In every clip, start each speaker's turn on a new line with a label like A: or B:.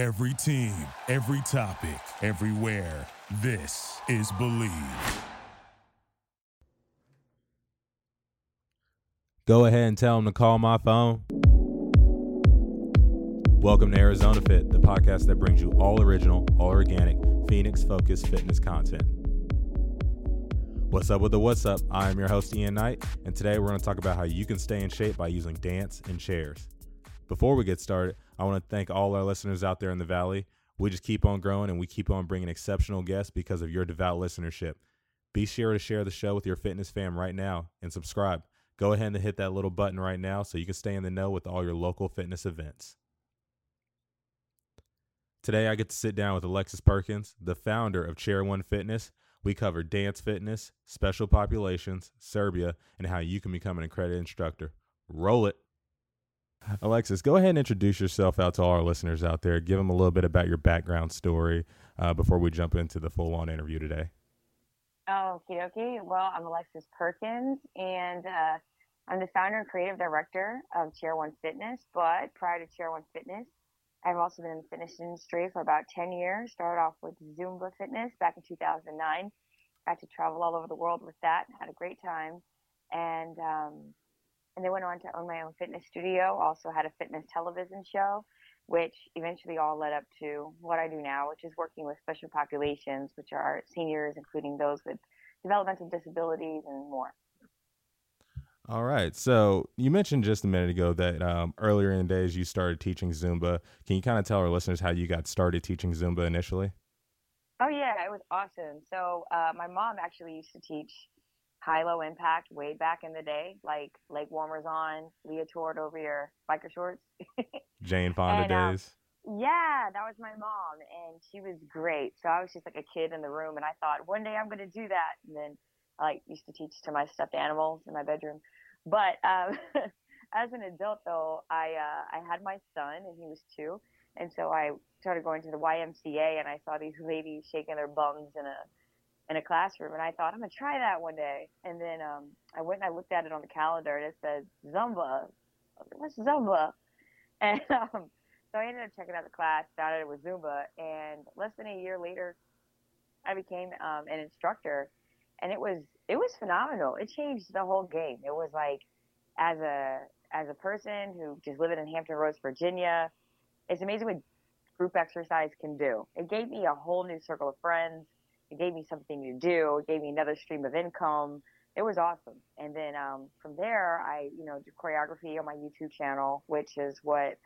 A: Every team, every topic, everywhere. This is Believe.
B: Go ahead and tell them to call my phone. Welcome to Arizona Fit, the podcast that brings you all original, all organic, Phoenix focused fitness content. What's up with the what's up? I'm your host, Ian Knight, and today we're going to talk about how you can stay in shape by using dance and chairs. Before we get started, I want to thank all our listeners out there in the Valley. We just keep on growing and we keep on bringing exceptional guests because of your devout listenership. Be sure to share the show with your fitness fam right now and subscribe. Go ahead and hit that little button right now so you can stay in the know with all your local fitness events. Today, I get to sit down with Alexis Perkins, the founder of Chair One Fitness. We cover dance fitness, special populations, Serbia, and how you can become an accredited instructor. Roll it. Alexis, go ahead and introduce yourself out to all our listeners out there. Give them a little bit about your background story uh, before we jump into the full on interview today.
C: Okie dokie. Well, I'm Alexis Perkins, and uh, I'm the founder and creative director of Chair One Fitness. But prior to Chair One Fitness, I've also been in the fitness industry for about 10 years. Started off with Zumba Fitness back in 2009. Got to travel all over the world with that. Had a great time. And, um, and then went on to own my own fitness studio. Also had a fitness television show, which eventually all led up to what I do now, which is working with special populations, which are seniors, including those with developmental disabilities and more.
B: All right. So you mentioned just a minute ago that um, earlier in the days you started teaching Zumba. Can you kind of tell our listeners how you got started teaching Zumba initially?
C: Oh yeah, it was awesome. So uh, my mom actually used to teach high low impact way back in the day, like leg warmers on, leotard over your biker shorts.
B: Jane Fonda and, um, days.
C: Yeah, that was my mom, and she was great. So I was just like a kid in the room, and I thought one day I'm going to do that. And then I like, used to teach to my stuffed animals in my bedroom. But um, as an adult, though, I uh, I had my son, and he was two, and so I started going to the YMCA, and I saw these ladies shaking their bums in a in a classroom, and I thought I'm gonna try that one day. And then um, I went and I looked at it on the calendar, and it said Zumba. What's Zumba? And um, so I ended up checking out the class, found out it was Zumba, and less than a year later, I became um, an instructor, and it was it was phenomenal. It changed the whole game. It was like as a as a person who just living in Hampton Roads, Virginia, it's amazing what group exercise can do. It gave me a whole new circle of friends. It gave me something to do. It gave me another stream of income. It was awesome. And then um, from there, I you know do choreography on my YouTube channel, which is what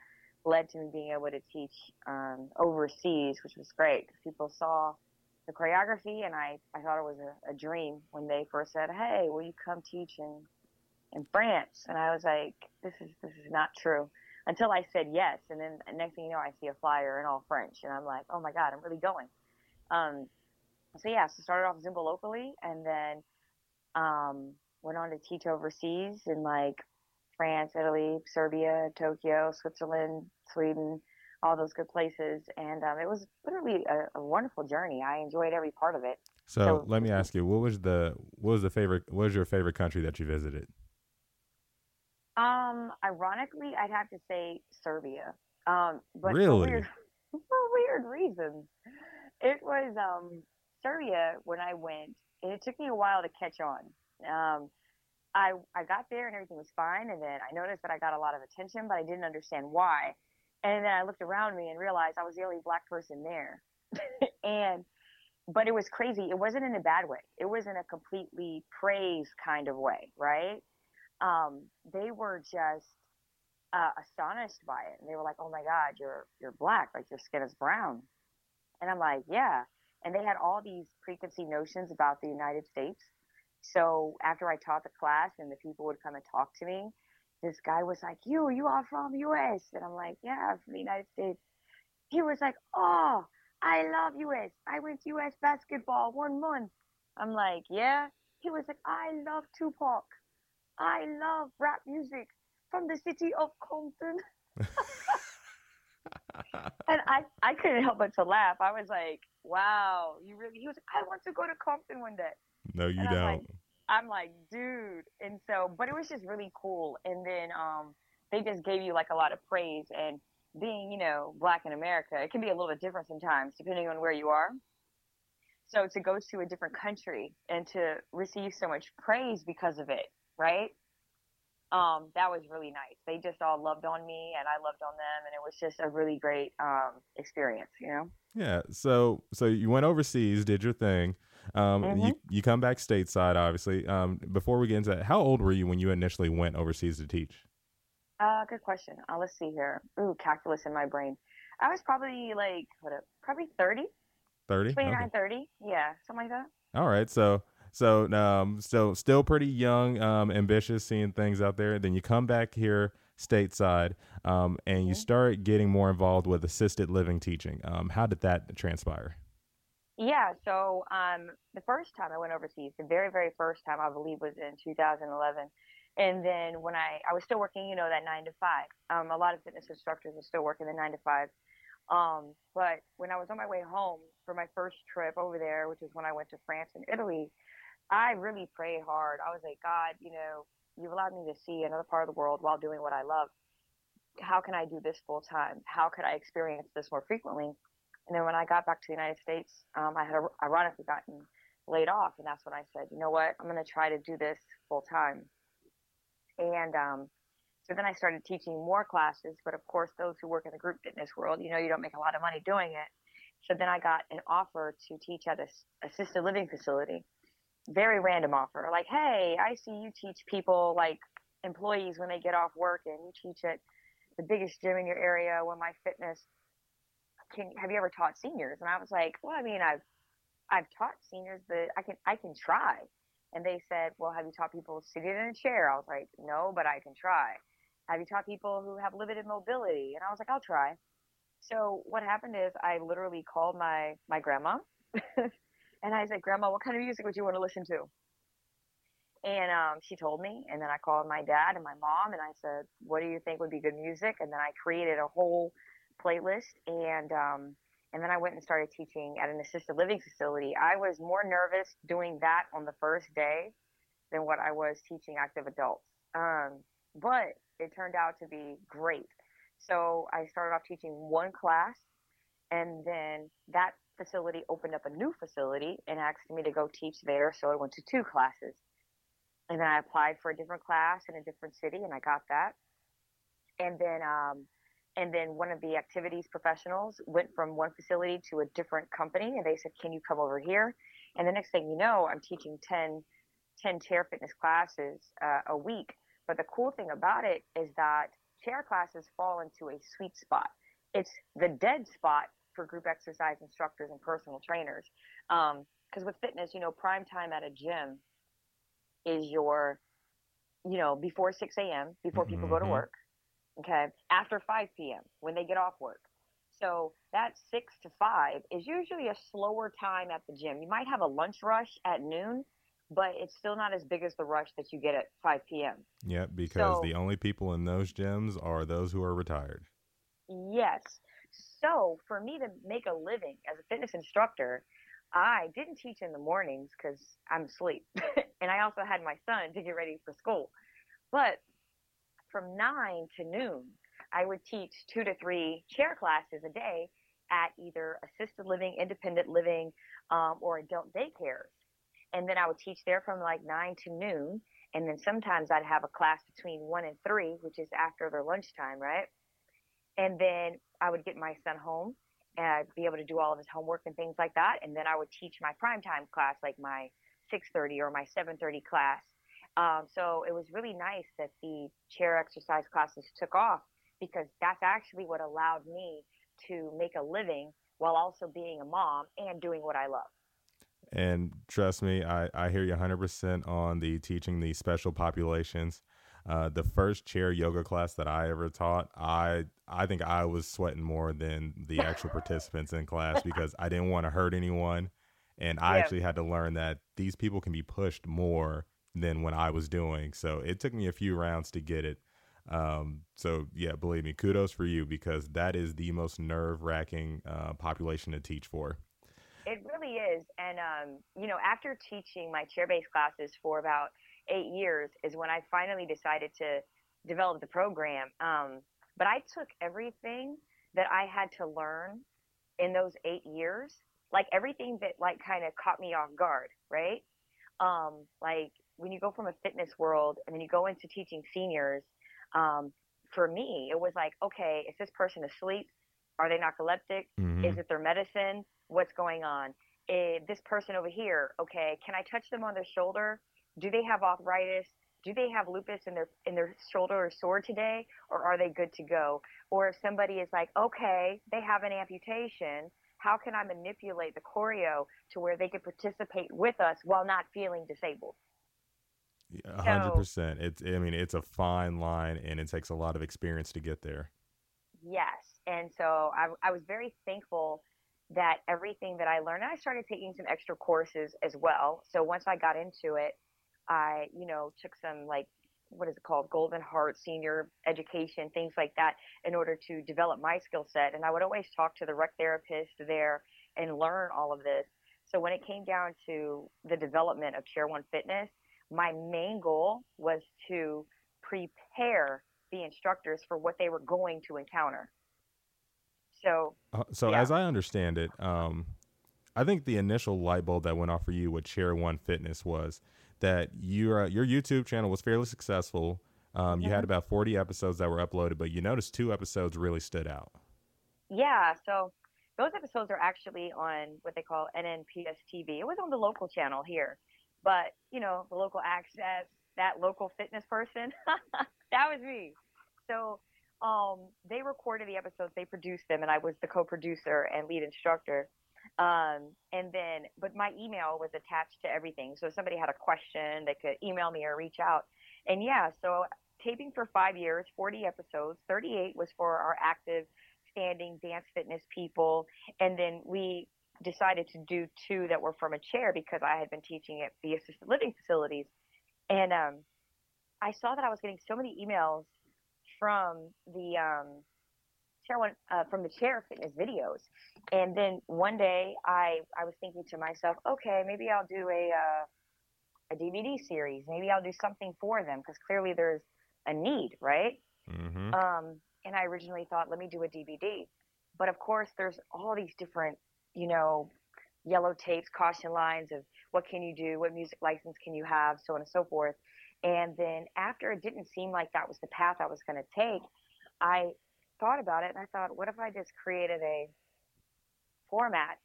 C: led to me being able to teach um, overseas, which was great because people saw the choreography, and I, I thought it was a, a dream when they first said, "Hey, will you come teach in in France?" And I was like, "This is this is not true." Until I said yes, and then next thing you know, I see a flyer in all French, and I'm like, "Oh my God, I'm really going." Um, so yeah, so started off Zumba locally, and then um, went on to teach overseas in like France, Italy, Serbia, Tokyo, Switzerland, Sweden, all those good places. And um, it was literally a, a, wonderful journey. I enjoyed every part of it.
B: So, so, let me ask you, what was the what was the favorite what was your favorite country that you visited?
C: Um, ironically, I'd have to say Serbia. Um, but
B: really,
C: for weird, for weird reasons, it was um Serbia when I went. And it took me a while to catch on. Um, I I got there and everything was fine, and then I noticed that I got a lot of attention, but I didn't understand why. And then I looked around me and realized I was the only black person there. and, but it was crazy. It wasn't in a bad way. It was in a completely praise kind of way, right? Um, they were just uh, astonished by it. And they were like, oh my God, you're, you're black. Like your skin is brown. And I'm like, yeah. And they had all these preconceived notions about the United States. So after I taught the class and the people would come and talk to me, this guy was like, "You, you are from U.S." And I'm like, "Yeah, I'm from the United States." He was like, "Oh, I love U.S. I went to U.S. basketball one month." I'm like, "Yeah." He was like, "I love Tupac. I love rap music from the city of Compton." and I, I couldn't help but to laugh. I was like, "Wow, you really?" He was like, "I want to go to Compton one day."
B: No, you don't.
C: Like, I'm like, dude. And so, but it was just really cool. And then um, they just gave you like a lot of praise. And being, you know, black in America, it can be a little bit different sometimes depending on where you are. So to go to a different country and to receive so much praise because of it, right? Um, that was really nice. They just all loved on me and I loved on them and it was just a really great um, experience, you know?
B: Yeah. So so you went overseas, did your thing. Um,
C: Mm-hmm.
B: you you come back stateside, obviously. Um, before we get into that, how old were you when you initially went overseas to teach?
C: Uh, good question. Uh, let's see here. Ooh, calculus in my brain. I was probably like, what, probably 30,
B: Thirty.
C: 29, 30. Yeah, something like that.
B: All right. So so um so still pretty young, um, ambitious, seeing things out there. Then you come back here stateside, um, and you
C: Mhm.
B: start getting more involved with assisted living teaching. Um, how did that transpire?
C: Yeah, so um, the first time I went overseas, the very, very first time I believe was in 2011. And then when I, I was still working, you know, that nine to five. Um, a lot of fitness instructors are still working the nine to five. Um, but when I was on my way home for my first trip over there, which is when I went to France and Italy, I really prayed hard. I was like, God, you know, you've allowed me to see another part of the world while doing what I love. How can I do this full time? How could I experience this more frequently? And then when I got back to the United States, um, I had ironically gotten laid off, and that's when I said, you know what, I'm going to try to do this full time. And um, so then I started teaching more classes, but of course, those who work in the group fitness world, you know, you don't make a lot of money doing it. So then I got an offer to teach at a assisted living facility. Very random offer, like, hey, I see you teach people like employees when they get off work, and you teach at the biggest gym in your area. When my fitness can have you ever taught seniors? And I was like, well, I mean, I've I've taught seniors, but I can I can try. And they said, well, have you taught people sitting in a chair? I was like, no, but I can try. Have you taught people who have limited mobility? And I was like, I'll try. So what happened is I literally called my my grandma, and I said, Grandma, what kind of music would you want to listen to? And um, she told me, and then I called my dad and my mom, and I said, "What do you think would be good music?" And then I created a whole playlist and um and then I went and started teaching at an assisted living facility. I was more nervous doing that on the first day than what I was teaching active adults. Um, but it turned out to be great. So I started off teaching one class and then that facility opened up a new facility and asked me to go teach there. So I went to two classes. And then I applied for a different class in a different city and I got that. And then um, and then one of the activities professionals went from one facility to a different company and they said can you come over here and the next thing you know i'm teaching 10, 10 chair fitness classes uh, a week but the cool thing about it is that chair classes fall into a sweet spot it's the dead spot for group exercise instructors and personal trainers because with fitness you know prime time at a gym is your you know before 6 a.m before people go to
B: Mhm.
C: work okay, after 5 p.m. when they get off work. So that 6 to 5 is usually a slower time at the gym. You might have a lunch rush at noon, but it's still not as big as the rush that you get at 5 p.m.
B: Yep, because
C: So-
B: the only people in those gyms are those who are retired.
C: Yes. So for me to make a living as a fitness instructor, I didn't teach in the mornings because I'm asleep. and I also had my son to get ready for school. But from nine to noon, I would teach two to three chair classes a day at either assisted living, independent living, um, or adult daycares. And then I would teach there from like nine to noon. And then sometimes I'd have a class between one and three, which is after their lunchtime, right? And then I would get my son home and be able to do all of his homework and things like that. And then I would teach my primetime class, like my 6:30 or my 7:30 class. Um, so it was really nice that the chair exercise classes took off because that's actually what allowed me to make a living while also being a mom and doing what I love.
B: And trust me, I, I hear you 100% on the teaching the special populations. Uh, the first chair yoga class that I ever taught, I I think I was sweating more than the actual participants in class because I didn't want to hurt anyone, and I
C: Yeah.
B: actually had to learn that these people can be pushed more than when I was doing. So it took me a few rounds to get it. Um, so yeah, believe me, kudos for you because that is the most nerve wracking uh, population to teach for.
C: It really is. And, um, you know, after teaching my chair based classes for about eight years, is when I finally decided to develop the program. Um, But I took everything that I had to learn in those eight years, like everything that like kind of caught me off guard, right? Um, like when you go from a fitness world and then you go into teaching seniors, um, for me, it was like, okay, is this person asleep? Are they narcoleptic?
B: Mhm.
C: Is it their medicine? What's going on? Eh, this person over here, okay, can I touch them on their shoulder? Do they have arthritis? Do they have lupus in their in their shoulder or sore today, or are they good to go? Or if somebody is like, okay, they have an amputation, how can I manipulate the choreo to where they can participate with us while not feeling disabled?
B: A hundred percent. It's I mean it's a fine line and it takes a lot of experience to get there.
C: Yes. And so I, I was very thankful that everything that I learned, I started taking some extra courses as well. So once I got into it, I, you know, took some like, what is it called? Golden Heart Senior Education, things like that, in order to develop my skill set. And I would always talk to the rec therapist there and learn all of this. So when it came down to the development of Chair One Fitness, my main goal was to prepare the instructors for what they were going to encounter. So,
B: Uh, so
C: Yeah.
B: as I understand it, um, I think the initial light bulb that went off for you with Chair One Fitness was that your uh, your YouTube channel was fairly successful. Um, You had
C: Mhm.
B: about forty episodes that were uploaded, but you noticed two episodes really stood out.
C: yeah, so those episodes are actually on what they call NNPS TV. It was on the local channel here, but you know, the local access, that local fitness person, that was me. So, um, they recorded the episodes, they produced them, and I was the co-producer and lead instructor. Um, and then, but my email was attached to everything. So if somebody had a question, they could email me or reach out. And yeah, so taping for five years, 40 episodes, 38 was for our active standing dance fitness people. And then we decided to do two that were from a chair because I had been teaching at the assisted living facilities. And um, I saw that I was getting so many emails from the um, chair one uh, from the chair fitness videos. And then one day I I was thinking to myself, okay, maybe I'll do a uh, a DVD series. Maybe I'll do something for them because clearly there's a need, right?
B: Mm-hmm.
C: Um, and I originally thought, let me do a DVD. But of course, there's all these different, you know, yellow tapes, caution lines of what can you do, what music license can you have, so on and so forth. And then after it didn't seem like that was the path I was going to take, I thought about it and I thought, what if I just created a format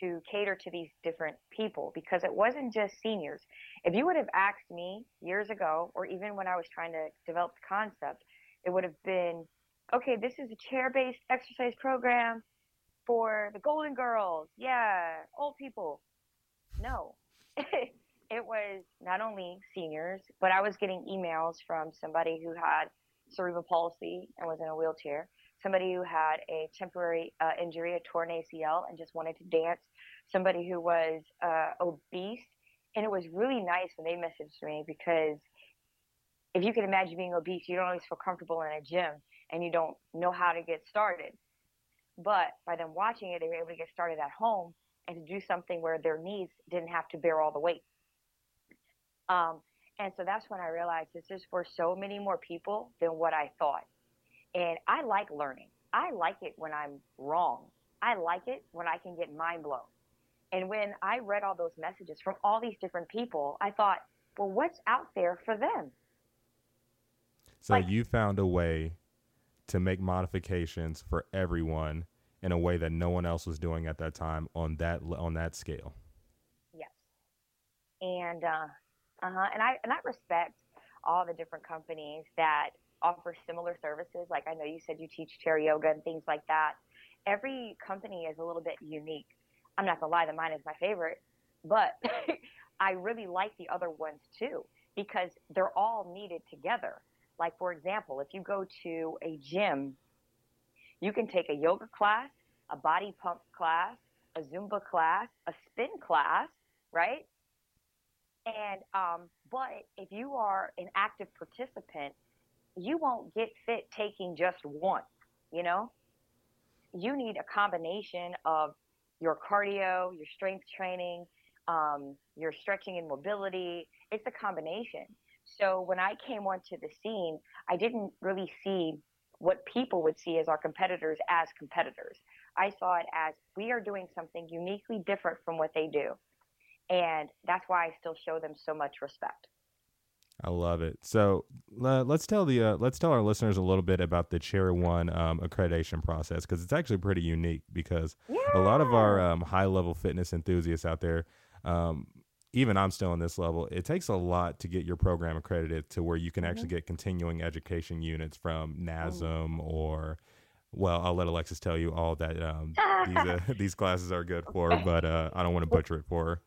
C: to cater to these different people? Because it wasn't just seniors. If you would have asked me years ago, or even when I was trying to develop the concept, it would have been okay, this is a chair based exercise program for the Golden Girls. Yeah, old people. No. it was not only seniors, but I was getting emails from somebody who had cerebral palsy and was in a wheelchair, somebody who had a temporary uh, injury, a torn ACL, and just wanted to dance, somebody who was uh, obese. And it was really nice when they messaged me because if you can imagine being obese, you don't always feel comfortable in a gym and you don't know how to get started. But by them watching it, they were able to get started at home and to do something where their knees didn't have to bear all the weight. Um, and so that's when I realized this is for so many more people than what I thought. And I like learning. I like it when I'm wrong. I like it when I can get mind blown. And when I read all those messages from all these different people, I thought, well, what's out there for them?
B: So
C: Like-
B: you found a way to make modifications for everyone in a way that no one else was doing at that time on that on that scale.
C: Yes. And uh uh-huh. And I and I respect all the different companies that offer similar services. Like I know you said you teach chair yoga and things like that. Every company is a little bit unique. I'm not gonna lie that mine is my favorite, but I really like the other ones too because they're all needed together. Like for example, if you go to a gym, you can take a yoga class, a body pump class, a Zumba class, a spin class, right? And um, but if you are an active participant, you won't get fit taking just one. You know, you need a combination of your cardio, your strength training, um, your stretching and mobility. It's a combination. So when I came onto the scene, I didn't really see what people would see as our competitors as competitors. I saw it as we are doing something uniquely different from what they do. And that's why I still show them so much respect.
B: I love it. So uh, let's tell the uh, let's tell our listeners a little bit about the Chair One um, accreditation process because it's actually pretty unique. Because
C: yeah.
B: a lot of our um, high level fitness enthusiasts out there, um, even I'm still on this level. It takes a lot to get your program accredited to where you can mm-hmm. actually get continuing education units from NASM mm. or well, I'll let Alexis tell you all that um, these uh, these classes are good for, but uh, I don't want to butcher it for her.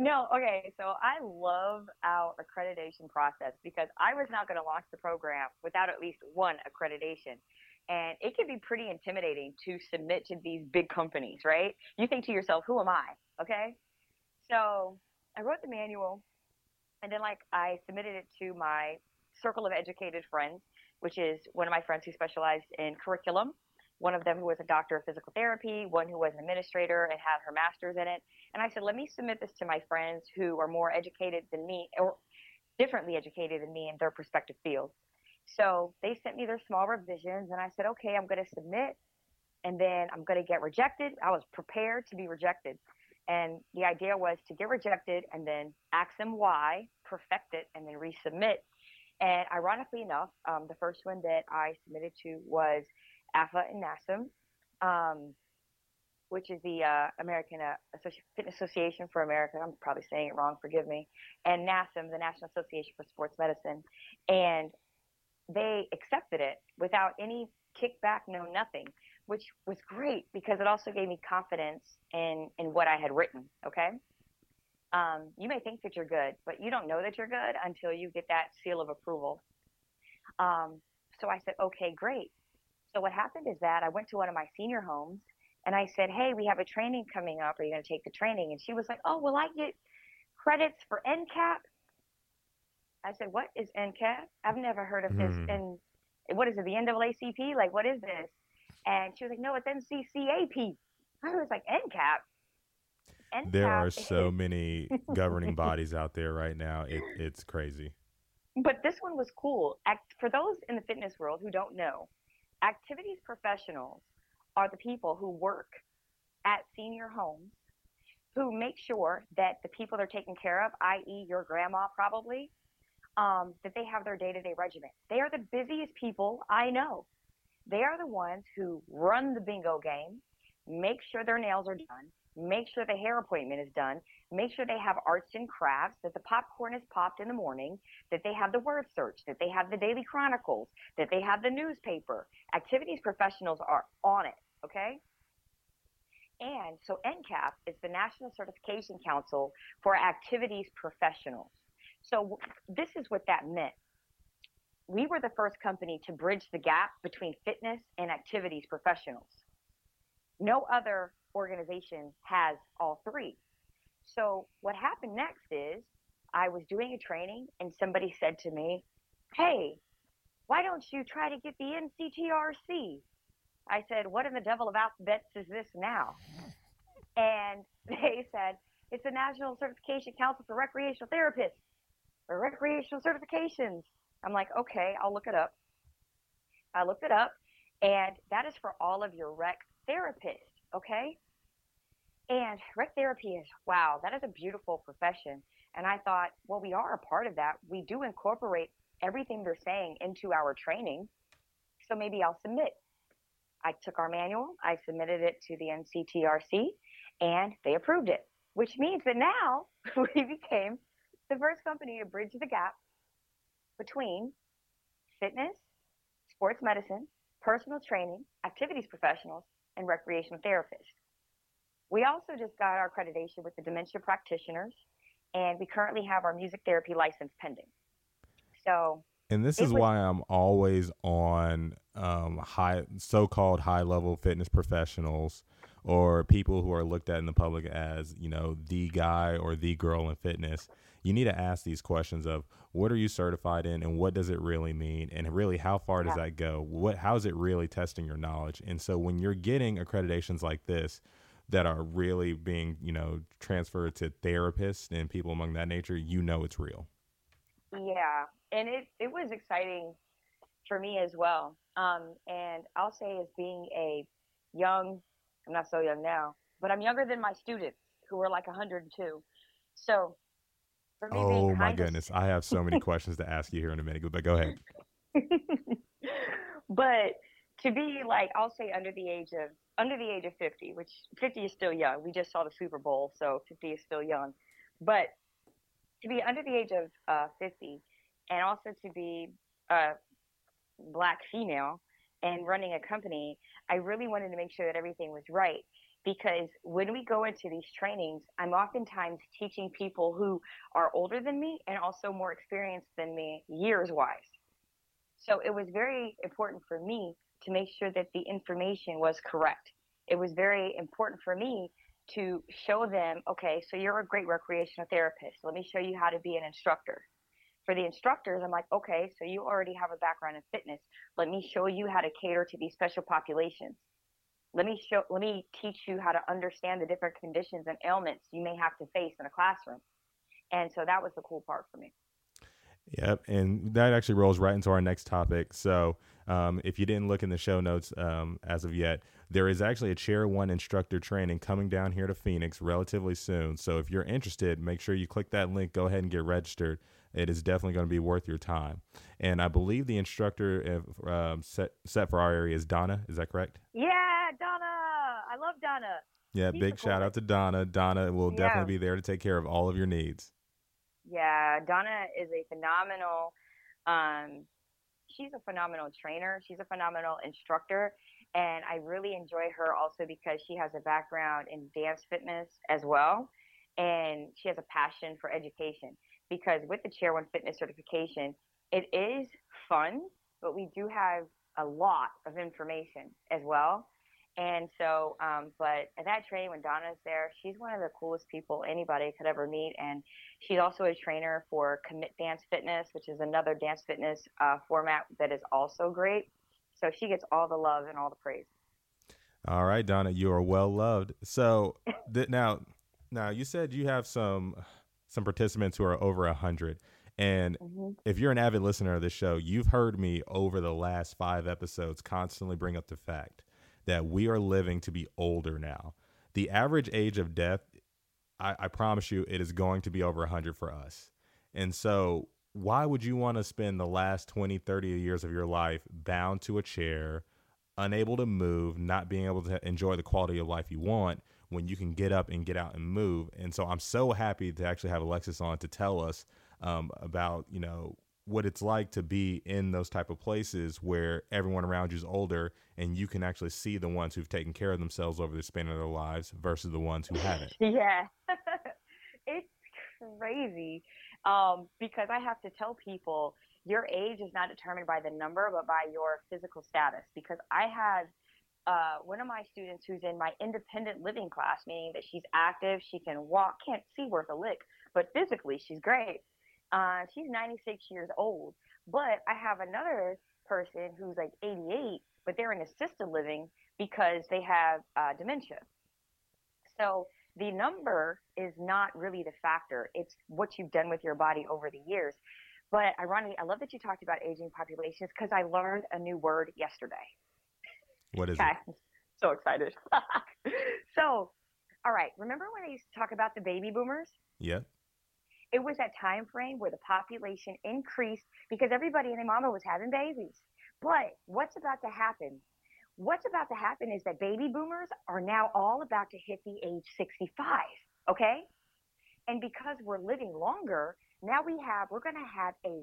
C: No, okay. So I love our accreditation process because I was not going to launch the program without at least one accreditation. And it can be pretty intimidating to submit to these big companies, right? You think to yourself, who am I? Okay. So I wrote the manual and then like I submitted it to my circle of educated friends, which is one of my friends who specialized in curriculum one of them who was a doctor of physical therapy, one who was an administrator and had her master's in it. And I said, let me submit this to my friends who are more educated than me or differently educated than me in their respective fields. So they sent me their small revisions and I said, okay, I'm going to submit and then I'm going to get rejected. I was prepared to be rejected. And the idea was to get rejected and then ask them why, perfect it, and then resubmit. And ironically enough, um, the first one that I submitted to was AFA and NASM, um, which is the uh, American uh, Fitness Association for America. I'm probably saying it wrong, forgive me. And NASM, the National Association for Sports Medicine. And they accepted it without any kickback, no nothing, which was great because it also gave me confidence in, in what I had written, okay? Um, you may think that you're good, but you don't know that you're good until you get that seal of approval. Um, so I said, okay, great. So what happened is that I went to one of my senior homes and I said, Hey, we have a training coming up. Are you going to take the training? And she was like, Oh, will I get credits for NCAP? I said, What is NCAP? I've never heard of this. Mm. And what is it, the NAACP? Like, what is this? And she was like, No, it's NCCAP. I was like, NCAP?
B: NCAP there are so many governing bodies out there right now. It, it's crazy.
C: But this one was cool. For those in the fitness world who don't know, activities professionals are the people who work at senior homes who make sure that the people they're taking care of, i.e., your grandma probably, um, that they have their day to day regimen. They are the busiest people I know. They are the ones who run the bingo game, make sure their nails are done, make sure the hair appointment is done, make sure they have arts and crafts, that the popcorn is popped in the morning, that they have the word search, that they have the daily chronicles, that they have the newspaper. Activities professionals are on it, okay? And so NCAP is the National Certification Council for Activities Professionals. So this is what that meant. We were the first company to bridge the gap between fitness and activities professionals. No other organization has all three. So what happened next is I was doing a training and somebody said to me, Hey, why don't you try to get the NCTRC? I said, What in the devil of alphabets is this now? And they said, It's the National Certification Council for Recreational Therapists or recreational certifications. I'm like, Okay, I'll look it up. I looked it up, and that is for all of your rec therapists, okay? And rec therapy is, wow, that is a beautiful profession. And I thought, well, we are a part of that. We do incorporate everything they're saying into our training. So maybe I'll submit. I took our manual, I submitted it to the NCTRC, and they approved it, which means that now we became the first company to bridge the gap between fitness, sports medicine, personal training, activities professionals, and recreational therapists. We also just got our accreditation with the dementia practitioners, and we currently have our music therapy license pending. So,
B: and this is was, why I'm always on um, high, so-called high-level fitness professionals or people who are looked at in the public as you know the guy or the girl in fitness. You need to ask these questions of what are you certified in and what does it really mean and really how far does yeah. that go? What how is it really testing your knowledge? And so when you're getting accreditations like this that are really being, you know, transferred to therapists and people among that nature, you know it's real.
C: Yeah. And it, it was exciting for me as well. Um, and I'll say as being a young, I'm not so young now, but I'm younger than my students who are like 102. So for me, being
B: Oh my goodness, I have so many questions to ask you here in a minute, but go ahead.
C: but to be like I'll say under the age of under the age of 50, which 50 is still young. We just saw the Super Bowl, so 50 is still young. But to be under the age of uh, 50 and also to be a black female and running a company, I really wanted to make sure that everything was right. Because when we go into these trainings, I'm oftentimes teaching people who are older than me and also more experienced than me years wise. So it was very important for me to make sure that the information was correct. It was very important for me to show them, okay, so you're a great recreational therapist. Let me show you how to be an instructor. For the instructors, I'm like, okay, so you already have a background in fitness. Let me show you how to cater to these special populations. Let me show let me teach you how to understand the different conditions and ailments you may have to face in a classroom. And so that was the cool part for me.
B: Yep, and that actually rolls right into our next topic. So, um, if you didn't look in the show notes um, as of yet, there is actually a Chair One instructor training coming down here to Phoenix relatively soon. So, if you're interested, make sure you click that link. Go ahead and get registered. It is definitely going to be worth your time. And I believe the instructor uh, um, set set for our area is Donna. Is that correct?
C: Yeah, Donna. I love Donna.
B: Yeah,
C: She's
B: big shout out to Donna. Donna will
C: Yeah.
B: definitely be there to take care of all of your needs.
C: Yeah, Donna is a phenomenal um she's a phenomenal trainer. She's a phenomenal instructor and I really enjoy her also because she has a background in dance fitness as well and she has a passion for education because with the Chair 1 fitness certification, it is fun, but we do have a lot of information as well. And so, um, but at that training, when Donna's there, she's one of the coolest people anybody could ever meet. And she's also a trainer for Commit Dance Fitness, which is another dance fitness uh, format that is also great. So she gets all the love and all the praise.
B: All right, Donna, you are well loved. So th- now, now you said you have some some participants who are over a hundred, and
C: hmm
B: if you're an avid listener of this show, you've heard me over the last five episodes constantly bring up the fact that we are living to be older now. The average age of death, I, I promise you, it is going to be over 100 for us. And so, why would you want to spend the last 20, 30 years of your life bound to a chair, unable to move, not being able to enjoy the quality of life you want when you can get up and get out and move? And so, I'm so happy to actually have Alexis on to tell us um, about, you know, what it's like to be in those type of places where everyone around you is older and you can actually see the ones who've taken care of themselves over the span of their lives versus the ones who haven't.
C: Yeah, it's crazy um, because I have to tell people your age is not determined by the number, but by your physical status. Because I had uh, one of my students who's in my independent living class, meaning that she's active, she can walk, can't see worth a lick, but physically she's great. Uh, she's 96 years old, but I have another person who's like 88, but they're in assisted living because they have uh, dementia. So the number is not really the factor. It's what you've done with your body over the years. But ironically, I love that you talked about aging populations because I learned a new word yesterday.
B: What is
C: Okay.
B: it?
C: I'm so excited. so, all right. Remember when I used to talk about the baby boomers?
B: Yep.
C: It was that time frame where the population increased because everybody and their mama was having babies. But what's about to happen? What's about to happen is that baby boomers are now all about to hit the age 65. Okay? And because we're living longer, now we have, we're going to have a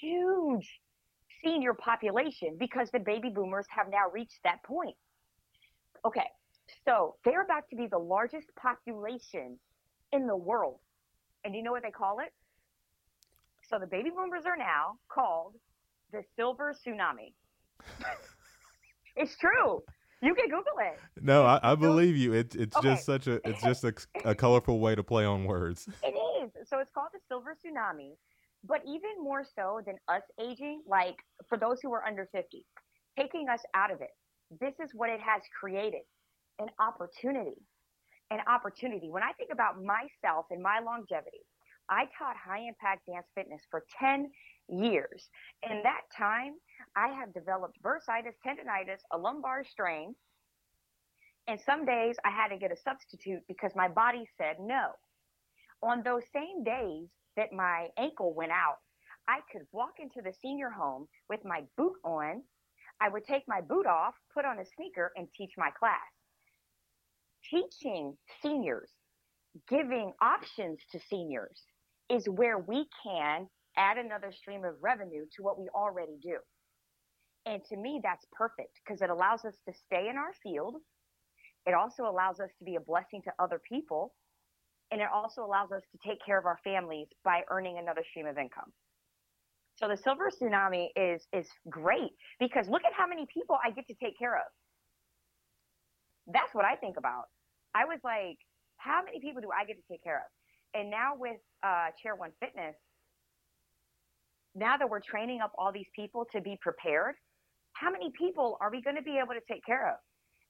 C: huge senior population because the baby boomers have now reached that point. Okay. So they're about to be the largest population in the world. And you know what they call it? So the baby boomers are now called the silver tsunami. it's true. You can Google it.
B: No, I, I believe you. It, it's
C: Okay.
B: just such a it's just a, a colorful way to play on words.
C: It is. So it's called the silver tsunami. But even more so than us aging, like for those who are under 50, taking us out of it, this is what it has created an opportunity. An opportunity. When I think about myself and my longevity, I taught high impact dance fitness for 10 years. In that time, I have developed bursitis, tendonitis, a lumbar strain, and some days I had to get a substitute because my body said no. On those same days that my ankle went out, I could walk into the senior home with my boot on. I would take my boot off, put on a sneaker, and teach my class. Teaching seniors, giving options to seniors is where we can add another stream of revenue to what we already do. And to me, that's perfect because it allows us to stay in our field. It also allows us to be a blessing to other people. And it also allows us to take care of our families by earning another stream of income. So the silver tsunami is is great because look at how many people I get to take care of. That's what I think about. I was like, how many people do I get to take care of? And now with uh, Chair One Fitness, now that we're training up all these people to be prepared, how many people are we going to be able to take care of?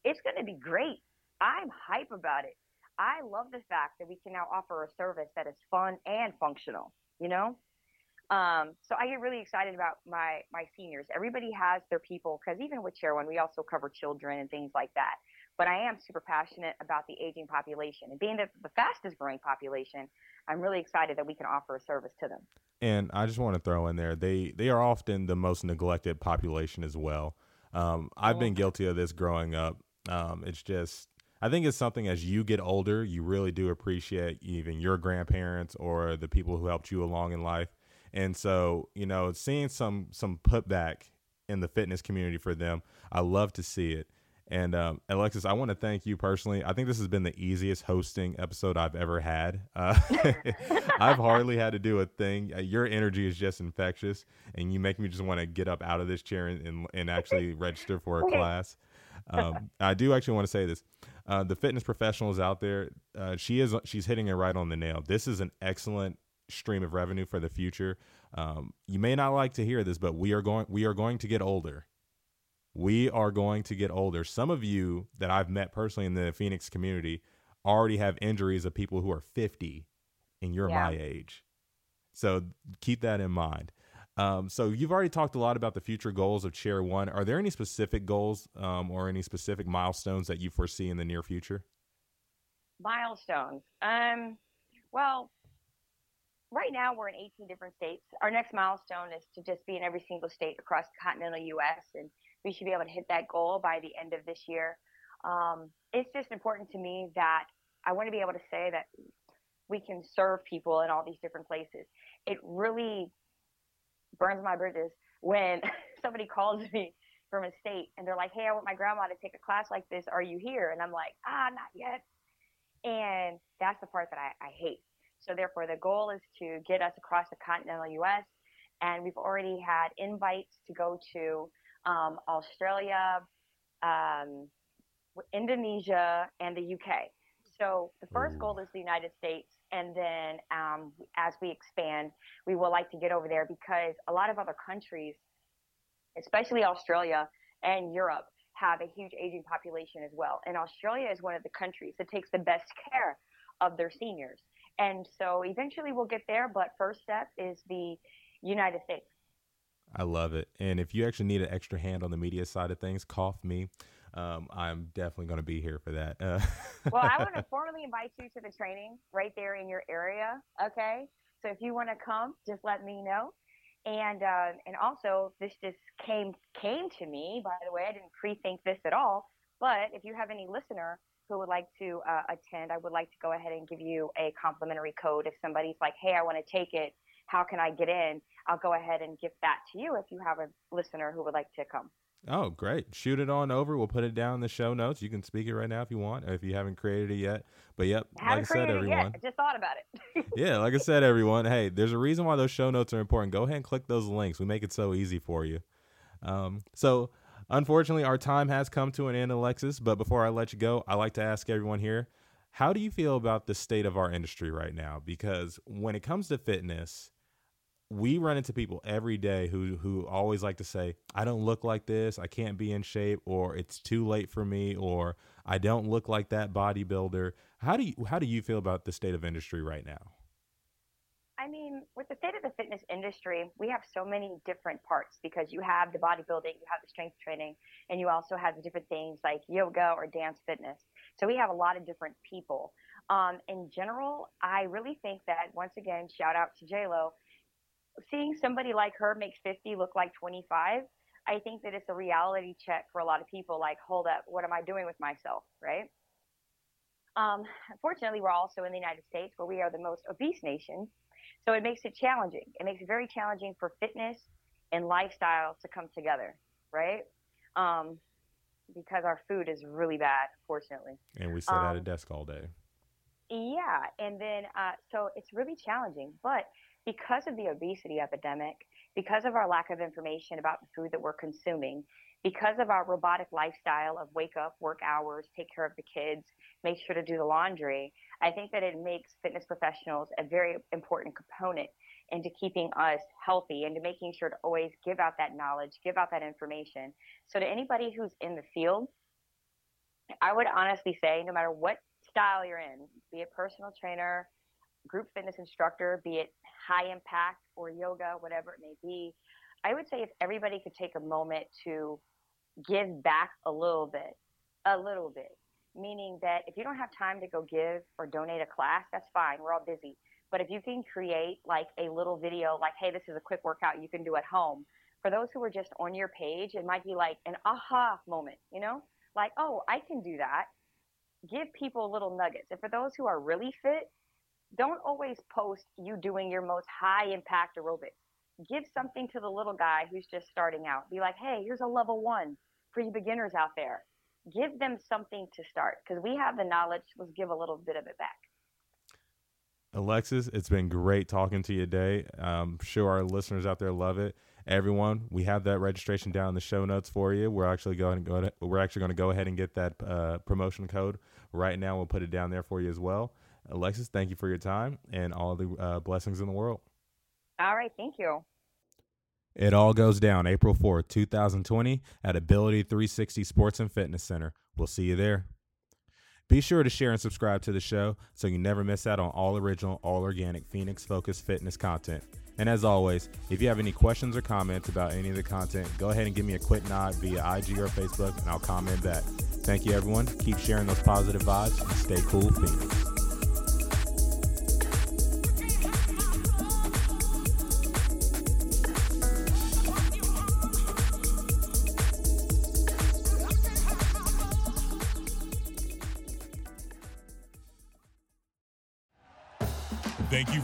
C: It's going to be great. I'm hype about it. I love the fact that we can now offer a service that is fun and functional, you know? Um, so I get really excited about my my seniors. Everybody has their people because even with Chair One, we also cover children and things like that. But I am super passionate about the aging population and being the, the fastest growing population. I'm really excited that we can offer a service to them.
B: And I just want to throw in there they they are often the most neglected population as well. Um, I've been guilty of this growing up. Um, it's just I think it's something as you get older, you really do appreciate even your grandparents or the people who helped you along in life. And so, you know, seeing some some putback in the fitness community for them, I love to see it. And um, Alexis, I want to thank you personally. I think this has been the easiest hosting episode I've ever had. Uh, I've hardly had to do a thing. Uh, your energy is just infectious, and you make me just want to get up out of this chair and, and, and actually register for a class. Um, I do actually want to say this: uh, the fitness professionals out there, uh, she is she's hitting it right on the nail. This is an excellent stream of revenue for the future. Um, you may not like to hear this, but we are going we are going to get older. We are going to get older. Some of you that I've met personally in the Phoenix community already have injuries of people who are 50 and you're yeah. my age. So keep that in mind. Um, so you've already talked a lot about the future goals of Chair One. Are there any specific goals um, or any specific milestones that you foresee in the near future?
C: Milestones. Um, well, right now we're in 18 different states. Our next milestone is to just be in every single state across the continental U.S. and we should be able to hit that goal by the end of this year. Um, it's just important to me that I want to be able to say that we can serve people in all these different places. It really burns my bridges when somebody calls me from a state and they're like, "Hey, I want my grandma to take a class like this. Are you here?" And I'm like, "Ah, not yet." And that's the part that I, I hate so therefore, the goal is to get us across the continental U.S. And we've already had invites to go to um, Australia, um, Indonesia, and the UK. So the first goal is the United States, and then um, as we expand, we would like to get over there because a lot of other countries, especially Australia and Europe, have a huge aging population as well. And Australia is one of the countries that takes the best care of their seniors. And so eventually we'll get there, but first step is the United States.
B: I love it. And if you actually need an extra hand on the media side of things, cough me. Um, I'm definitely going to be here for that. Uh,
C: well, I want to formally invite you to the training right there in your area. Okay. So if you want to come, just let me know. And uh, and also, this just came came to me. By the way, I didn't pre-think this at all. But if you have any listener who would like to uh, attend, I would like to go ahead and give you a complimentary code. If somebody's like, hey, I want to take it, how can I get in? I'll go ahead and give that to you if you have a listener who would like to come.
B: Oh, great. Shoot it on over. We'll put it down in the show notes. You can speak it right now if you want, or if you haven't created it yet. But yep,
C: like I
B: said, everyone.
C: I just thought about it.
B: yeah, like I said, everyone. Hey, there's a reason why those show notes are important. Go ahead and click those links. We make it so easy for you. Um, so Unfortunately, our time has come to an end, Alexis. But before I let you go, I like to ask everyone here how do you feel about the state of our industry right now? Because when it comes to fitness, we run into people every day who who always like to say, "I don't look like this. I can't be in shape," or "It's too late for me," or "I don't look like that bodybuilder." How do you how do you feel about the state of industry right now?
C: I mean, with the state of the fitness industry, we have so many different parts because you have the bodybuilding, you have the strength training, and you also have the different things like yoga or dance fitness. So we have a lot of different people. Um, in general, I really think that once again, shout out to J Lo, seeing somebody like her make 50 look like 25. I think that it's a reality check for a lot of people. Like, hold up, what am I doing with myself, right? Um, unfortunately, we're also in the United States where we are the most obese nation. So it makes it challenging. It makes it very challenging for fitness and lifestyle to come together, right? Um, because our food is really bad, fortunately.
B: And we sit um, at a um, desk all day.
C: Yeah, and then uh, so it's really challenging. But because of the obesity epidemic, because of our lack of information about the food that we're consuming, because of our robotic lifestyle of wake up, work hours, take care of the kids, make sure to do the laundry, I think that it makes fitness professionals a very important component into keeping us healthy and to making sure to always give out that knowledge, give out that information. So to anybody who's in the field, I would honestly say no matter what style you're in, be it personal trainer, group fitness instructor, be it high impact or yoga, whatever it may be, I would say if everybody could take a moment to give back a little bit, a little bit, meaning that if you don't have time to go give or donate a class, that's fine. We're all busy. But if you can create like a little video, like, hey, this is a quick workout you can do at home, for those who are just on your page, it might be like an aha moment, you know? Like, oh, I can do that. Give people little nuggets. And for those who are really fit, don't always post you doing your most high impact aerobics. Give something to the little guy who's just starting out. Be like, hey, here's a level one for you beginners out there give them something to start because we have the knowledge. Let's give a little bit of it back.
B: Alexis, it's been great talking to you today. I'm sure our listeners out there love it. Everyone, we have that registration down in the show notes for you. We're actually going to go. To, we're actually going to go ahead and get that uh, promotion code right now. We'll put it down there for you as well. Alexis, thank you for your time and all the uh, blessings in the world.
C: All right, thank you.
B: It all goes down April 4th, 2020 at Ability 360 Sports and Fitness Center. We'll see you there. Be sure to share and subscribe to the show so you never miss out on all original, all organic Phoenix focused fitness content. And as always, if you have any questions or comments about any of the content, go ahead and give me a quick nod via IG or Facebook and I'll comment back. Thank you, everyone. Keep sharing those positive vibes and stay cool, Phoenix.